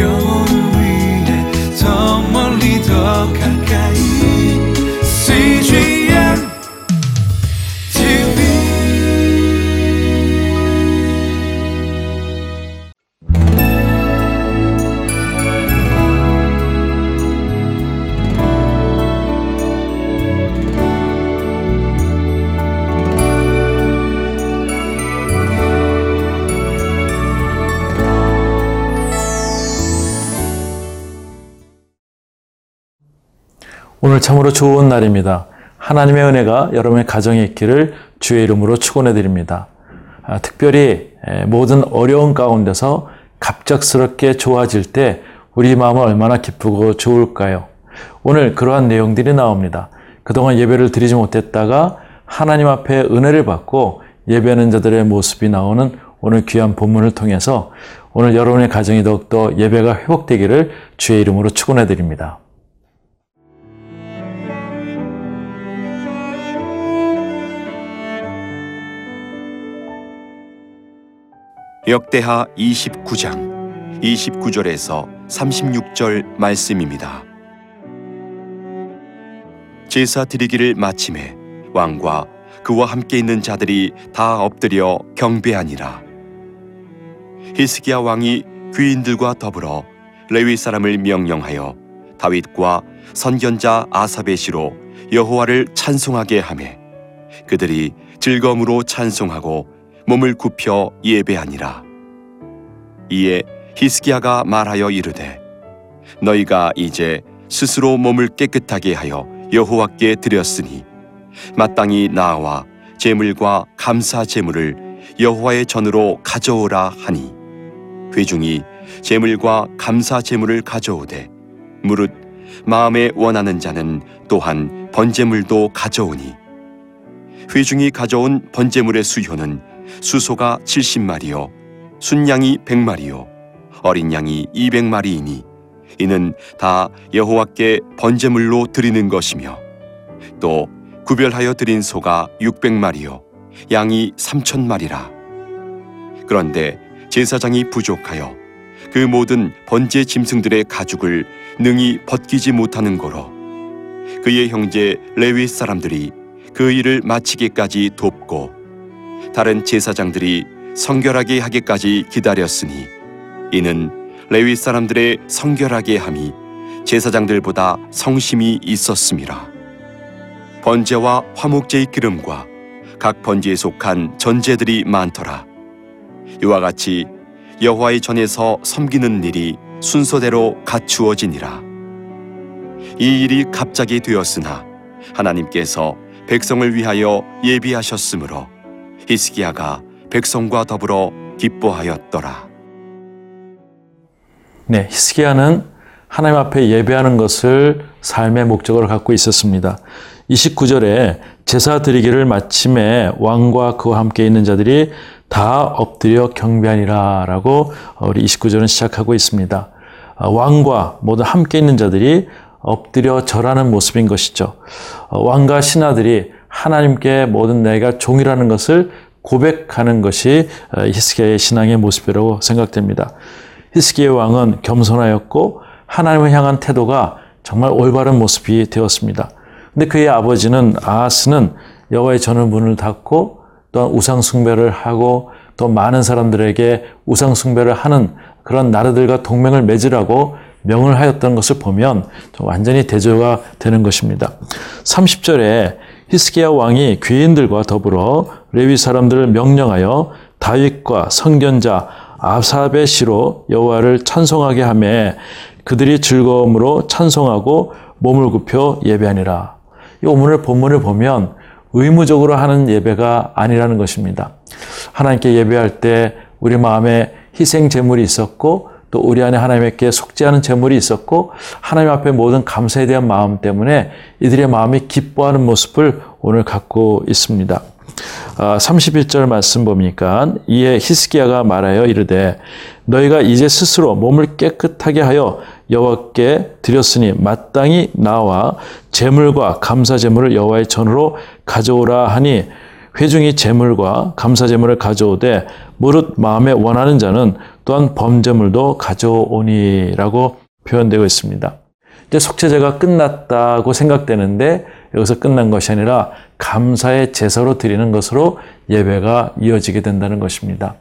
영 오늘 참으로 좋은 날입니다. 하나님의 은혜가 여러분의 가정에 있기를 주의 이름으로 축원해 드립니다. 아, 특별히 에, 모든 어려운 가운데서 갑작스럽게 좋아질 때 우리 마음은 얼마나 기쁘고 좋을까요? 오늘 그러한 내용들이 나옵니다. 그동안 예배를 드리지 못했다가 하나님 앞에 은혜를 받고 예배하는 자들의 모습이 나오는 오늘 귀한 본문을 통해서 오늘 여러분의 가정이 더욱더 예배가 회복되기를 주의 이름으로 축원해 드립니다. 역대하 29장 29절에서 36절 말씀입니다. 제사 드리기를 마침에 왕과 그와 함께 있는 자들이 다 엎드려 경배하니라. 히스기야 왕이 귀인들과 더불어 레위 사람을 명령하여 다윗과 선견자 아사베 시로 여호와를 찬송하게 하매 그들이 즐거움으로 찬송하고 몸을 굽혀 예배하니라. 이에 히스기야가 말하여 이르되 너희가 이제 스스로 몸을 깨끗하게 하여 여호와께 드렸으니 마땅히 나와 제물과 감사 제물을 여호와의 전으로 가져오라 하니 회중이 제물과 감사 제물을 가져오되 무릇 마음에 원하는 자는 또한 번제물도 가져오니 회중이 가져온 번제물의 수효는 수소가 70마리요 순양이 100마리요 어린 양이 200마리이니 이는 다 여호와께 번제물로 드리는 것이며 또 구별하여 드린 소가 600마리요 양이 3천마리라. 그런데 제사장이 부족하여 그 모든 번제 짐승들의 가죽을 능히 벗기지 못하는 거로 그의 형제 레위 사람들이 그 일을 마치기까지 돕고 다른 제사장들이 성결하게 하기까지 기다렸으니 이는 레위 사람들의 성결하게 함이 제사장들보다 성심이 있었음이라 번제와 화목제의 기름과 각 번제에 속한 전제들이 많더라. 이와 같이 여호와의 전에서 섬기는 일이 순서대로 갖추어지니라. 이 일이 갑자기 되었으나 하나님께서 백성을 위하여 예비하셨으므로 히스기야가 백성과 더불어 기뻐하였더라. 네, 히스기야는 하나님 앞에 예배하는 것을 삶의 목적으로 갖고 있었습니다. 29절에 제사 드리기를 마침에 왕과 그와 함께 있는 자들이 다 엎드려 경배하니라라고 우리 29절은 시작하고 있습니다. 왕과 모두 함께 있는 자들이 엎드려 절하는 모습인 것이죠. 왕과 신하들이 하나님께 모든 내가 종이라는 것을 고백하는 것이 히스기야의 신앙의 모습이라고 생각됩니다. 히스기야 왕은 겸손하였고 하나님을 향한 태도가 정말 올바른 모습이 되었습니다. 근데 그의 아버지는 아하스는 여호와의 전을 문을 닫고 또한 우상 숭배를 하고 또 많은 사람들에게 우상 숭배를 하는 그런 나라들과 동맹을 맺으라고 명을 하였던 것을 보면 완전히 대조가 되는 것입니다. 30절에 히스기야 왕이 귀인들과 더불어 레위 사람들을 명령하여 다윗과 선견자 아삽의 시로 여호와를 찬송하게 하매 그들이 즐거움으로 찬송하고 몸을 굽혀 예배하니라. 이 오문을 본문을 보면 의무적으로 하는 예배가 아니라는 것입니다. 하나님께 예배할 때 우리 마음에 희생 제물이 있었고 또 우리 안에 하나님께 속죄하는 제물이 있었고 하나님 앞에 모든 감사에 대한 마음 때문에 이들의 마음이 기뻐하는 모습을 오늘 갖고 있습니다. 31절 아, 말씀 보니까 이에 히스기야가 말하여 이르되 너희가 이제 스스로 몸을 깨끗하게 하여 여호와께 드렸으니 마땅히 나와 제물과 감사 제물을 여호와의 전으로 가져오라 하니 회중이 제물과 감사 제물을 가져오되 무릇 마음에 원하는 자는 또한 범제물도 가져오니라고 표현되고 있습니다. 이제 속죄제가 끝났다고 생각되는데 여기서 끝난 것이 아니라 감사의 제사로 드리는 것으로 예배가 이어지게 된다는 것입니다.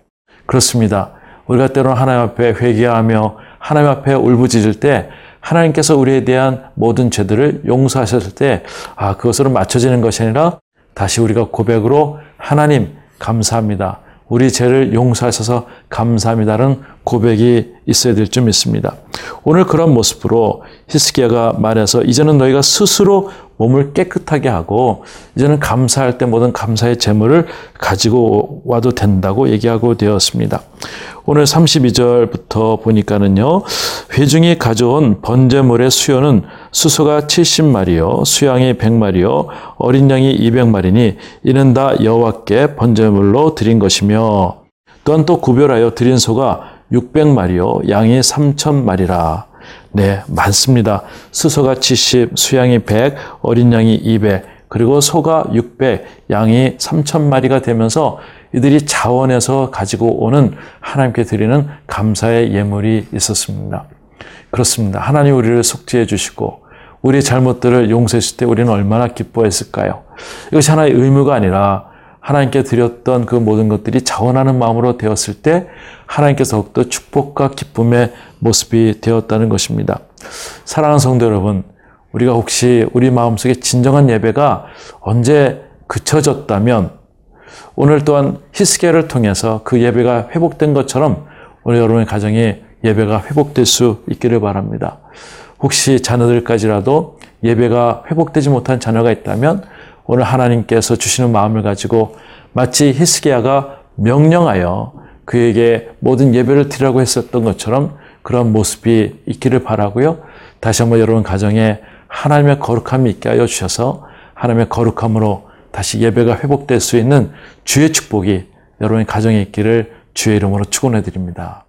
그렇습니다. 우리가 때로는 하나님 앞에 회개하며 하나님 앞에 울부짖을 때 하나님께서 우리에 대한 모든 죄들을 용서하셨을 때 아, 그것으로 맞춰지는 것이 아니라 다시 우리가 고백으로 하나님 감사합니다. 우리 죄를 용서하셔서 감사합니다는 고백이 있어야 될 줄 믿습니다. 오늘 그런 모습으로 히스기야가 말해서 이제는 너희가 스스로 몸을 깨끗하게 하고 이제는 감사할 때 모든 감사의 제물을 가지고 와도 된다고 얘기하고 되었습니다. 오늘 32절부터 보니까는요. 회중이 가져온 번제물의 수요는 수소가 70마리요, 수양이 100마리요, 어린 양이 200마리니 이는 다 여호와께 번제물로 드린 것이며 또한 또 구별하여 드린 소가 600마리요, 양이 3천마리라. 네, 많습니다. 수소가 70, 수양이 100, 어린 양이 200, 그리고 소가 600, 양이 3천마리가 되면서 이들이 자원에서 가지고 오는 하나님께 드리는 감사의 예물이 있었습니다. 그렇습니다. 하나님 우리를 속죄해 주시고 우리의 잘못들을 용서했을 때 우리는 얼마나 기뻐했을까요? 이것이 하나의 의무가 아니라 하나님께 드렸던 그 모든 것들이 자원하는 마음으로 되었을 때 하나님께서 더욱더 축복과 기쁨의 모습이 되었다는 것입니다. 사랑하는 성도 여러분, 우리가 혹시 우리 마음속에 진정한 예배가 언제 그쳐졌다면 오늘 또한 히스기야를 통해서 그 예배가 회복된 것처럼 우리 여러분의 가정에 예배가 회복될 수 있기를 바랍니다. 혹시 자녀들까지라도 예배가 회복되지 못한 자녀가 있다면 오늘 하나님께서 주시는 마음을 가지고 마치 히스기야가 명령하여 그에게 모든 예배를 드리라고 했었던 것처럼 그런 모습이 있기를 바라고요. 다시 한번 여러분 가정에 하나님의 거룩함이 있게 하여 주셔서 하나님의 거룩함으로 다시 예배가 회복될 수 있는 주의 축복이 여러분의 가정에 있기를 주의 이름으로 축원해 드립니다.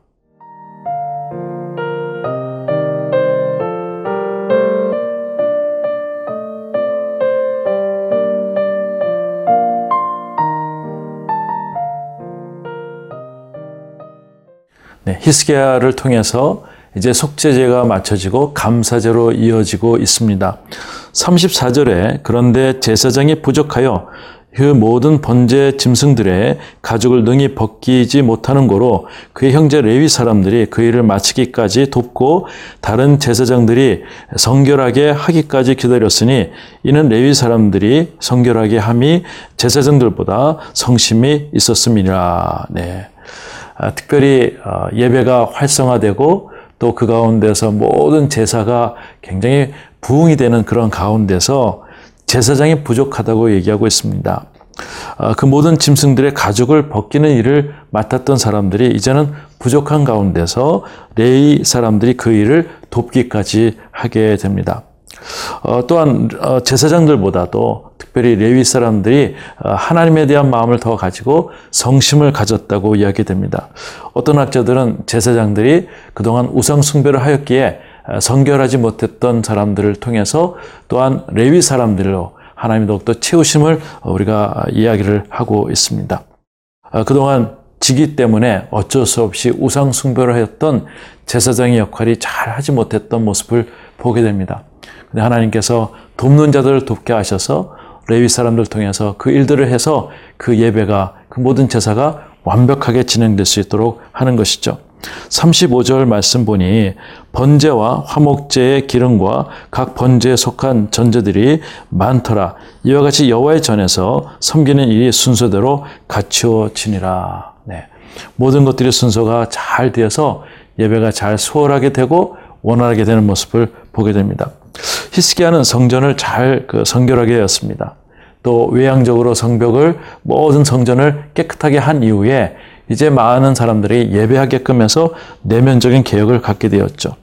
네, 히스기야를 통해서 이제 속죄제가 맞춰지고 감사제로 이어지고 있습니다. 34절에 그런데 제사장이 부족하여 그 모든 번제 짐승들의 가죽을 능히 벗기지 못하는 고로 그의 형제 레위 사람들이 그 일을 마치기까지 돕고 다른 제사장들이 성결하게 하기까지 기다렸으니 이는 레위 사람들이 성결하게 함이 제사장들보다 성심이 있었음이라. 네. 아, 특별히 어, 예배가 활성화되고 또 그 가운데서 모든 제사가 굉장히 부흥이 되는 그런 가운데서 제사장이 부족하다고 얘기하고 있습니다. 아, 그 모든 짐승들의 가죽을 벗기는 일을 맡았던 사람들이 이제는 부족한 가운데서 레이 사람들이 그 일을 돕기까지 하게 됩니다. 어, 또한 어, 제사장들보다도 특별히 레위 사람들이 어, 하나님에 대한 마음을 더 가지고 성심을 가졌다고 이야기됩니다. 어떤 학자들은 제사장들이 그동안 우상 숭배를 하였기에 어, 성결하지 못했던 사람들을 통해서 또한 레위 사람들로 하나님이 더욱더 채우심을 우리가 이야기를 하고 있습니다. 어, 그동안 지기 때문에 어쩔 수 없이 우상 숭배를 하였던 제사장의 역할이 잘 하지 못했던 모습을 보게 됩니다. 근데 하나님께서 돕는 자들을 돕게 하셔서 레위 사람들 통해서 그 일들을 해서 그 예배가 그 모든 제사가 완벽하게 진행될 수 있도록 하는 것이죠. 35절 말씀 보니 번제와 화목제의 기름과 각 번제에 속한 전제들이 많더라. 이와 같이 여호와의 전에서 섬기는 일이 순서대로 갖추어지니라. 네. 모든 것들이 순서가 잘 되어서 예배가 잘 수월하게 되고 원활하게 되는 모습을 보게 됩니다. 히스기야는 성전을 잘 그 성결하게 하였습니다. 또 외향적으로 성벽을 모든 성전을 깨끗하게 한 이후에 이제 많은 사람들이 예배하게끔 해서 내면적인 개혁을 갖게 되었죠.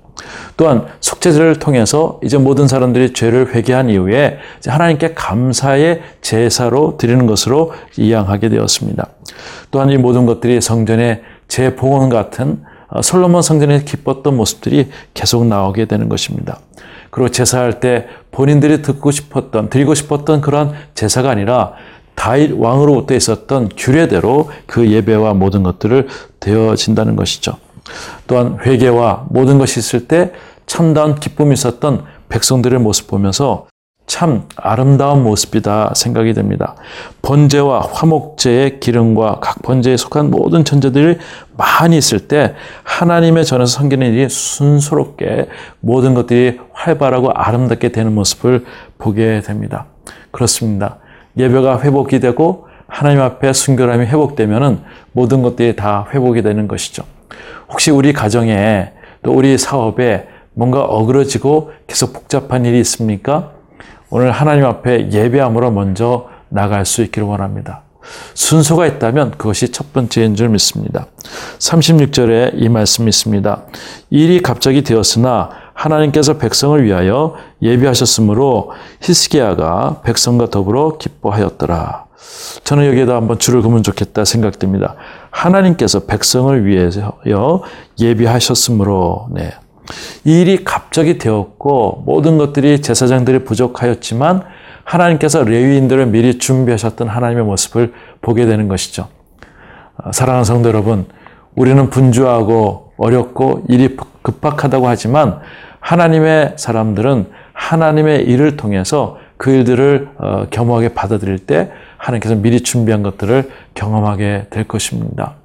또한 속죄제를 통해서 이제 모든 사람들이 죄를 회개한 이후에 하나님께 감사의 제사로 드리는 것으로 이양하게 되었습니다. 또한 이 모든 것들이 성전의 재봉헌 같은 어, 솔로몬 성전에 기뻤던 모습들이 계속 나오게 되는 것입니다. 그리고 제사할 때 본인들이 듣고 싶었던, 드리고 싶었던 그런 제사가 아니라 다윗 왕으로부터 있었던 규례대로 그 예배와 모든 것들을 되어진다는 것이죠. 또한 회개와 모든 것이 있을 때 참다운 기쁨이 있었던 백성들의 모습 보면서 참 아름다운 모습이다 생각이 됩니다. 번제와 화목제의 기름과 각 번제에 속한 모든 천재들이 많이 있을 때 하나님의 전에서 섬기는 일이 순조롭게 모든 것들이 활발하고 아름답게 되는 모습을 보게 됩니다. 그렇습니다. 예배가 회복이 되고 하나님 앞에 순결함이 회복되면은 모든 것들이 다 회복이 되는 것이죠. 혹시 우리 가정에 또 우리 사업에 뭔가 어그러지고 계속 복잡한 일이 있습니까? 오늘 하나님 앞에 예배함으로 먼저 나갈 수 있기를 원합니다. 순서가 있다면 그것이 첫 번째인 줄 믿습니다. 36절에 이 말씀이 있습니다. 일이 갑자기 되었으나 하나님께서 백성을 위하여 예비하셨으므로 히스기야가 백성과 더불어 기뻐하였더라. 저는 여기에다 한번 줄을 그으면 좋겠다 생각됩니다. 하나님께서 백성을 위하여 예비하셨으므로 네. 이 일이 갑자기 되었고 모든 것들이 제사장들이 부족하였지만 하나님께서 레위인들을 미리 준비하셨던 하나님의 모습을 보게 되는 것이죠. 아, 사랑하는 성도 여러분, 우리는 분주하고 어렵고 일이 급박하다고 하지만 하나님의 사람들은 하나님의 일을 통해서 그 일들을 어, 겸허하게 받아들일 때 하나님께서 미리 준비한 것들을 경험하게 될 것입니다.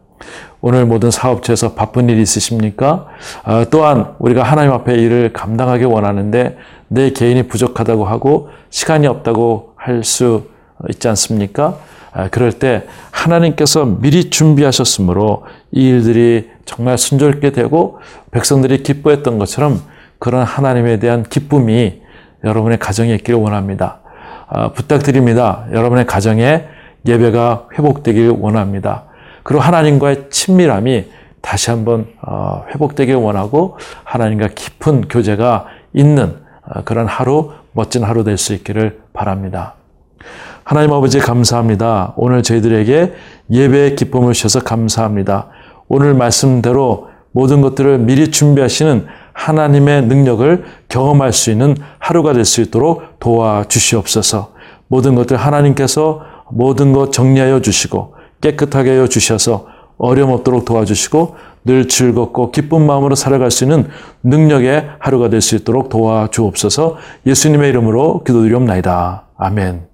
오늘 모든 사업체에서 바쁜 일이 있으십니까? 어, 또한 우리가 하나님 앞에 일을 감당하기 원하는데 내 개인이 부족하다고 하고 시간이 없다고 할 수 있지 않습니까? 아, 그럴 때 하나님께서 미리 준비하셨으므로 이 일들이 정말 순조롭게 되고 백성들이 기뻐했던 것처럼 그런 하나님에 대한 기쁨이 여러분의 가정에 있기를 원합니다. 아, 부탁드립니다. 여러분의 가정에 예배가 회복되길 원합니다. 그리고 하나님과의 친밀함이 다시 한번 어, 회복되길 원하고 하나님과 깊은 교제가 있는 어, 그런 하루, 멋진 하루 될 수 있기를 바랍니다. 하나님 아버지 감사합니다. 오늘 저희들에게 예배의 기쁨을 주셔서 감사합니다. 오늘 말씀대로 모든 것들을 미리 준비하시는 하나님의 능력을 경험할 수 있는 하루가 될 수 있도록 도와주시옵소서. 모든 것들 하나님께서 모든 것 정리하여 주시고 깨끗하게 하여 주셔서 어려움 없도록 도와주시고 늘 즐겁고 기쁜 마음으로 살아갈 수 있는 능력의 하루가 될 수 있도록 도와주옵소서 예수님의 이름으로 기도드리옵나이다. 아멘.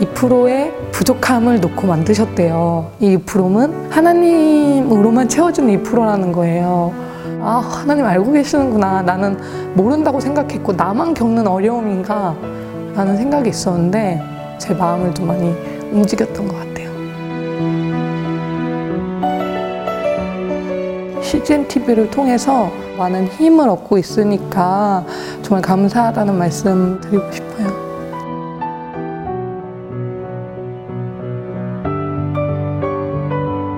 2%의 부족함을 놓고 만드셨대요. 이 2%는 하나님으로만 채워주는 2%라는 거예요. 아, 하나님 알고 계시는구나. 나는 모른다고 생각했고, 나만 겪는 어려움인가? 라는 생각이 있었는데, 제 마음을 좀 많이 움직였던 것 같아요. CGN TV를 통해서 많은 힘을 얻고 있으니까 정말 감사하다는 말씀 드리고 싶어요.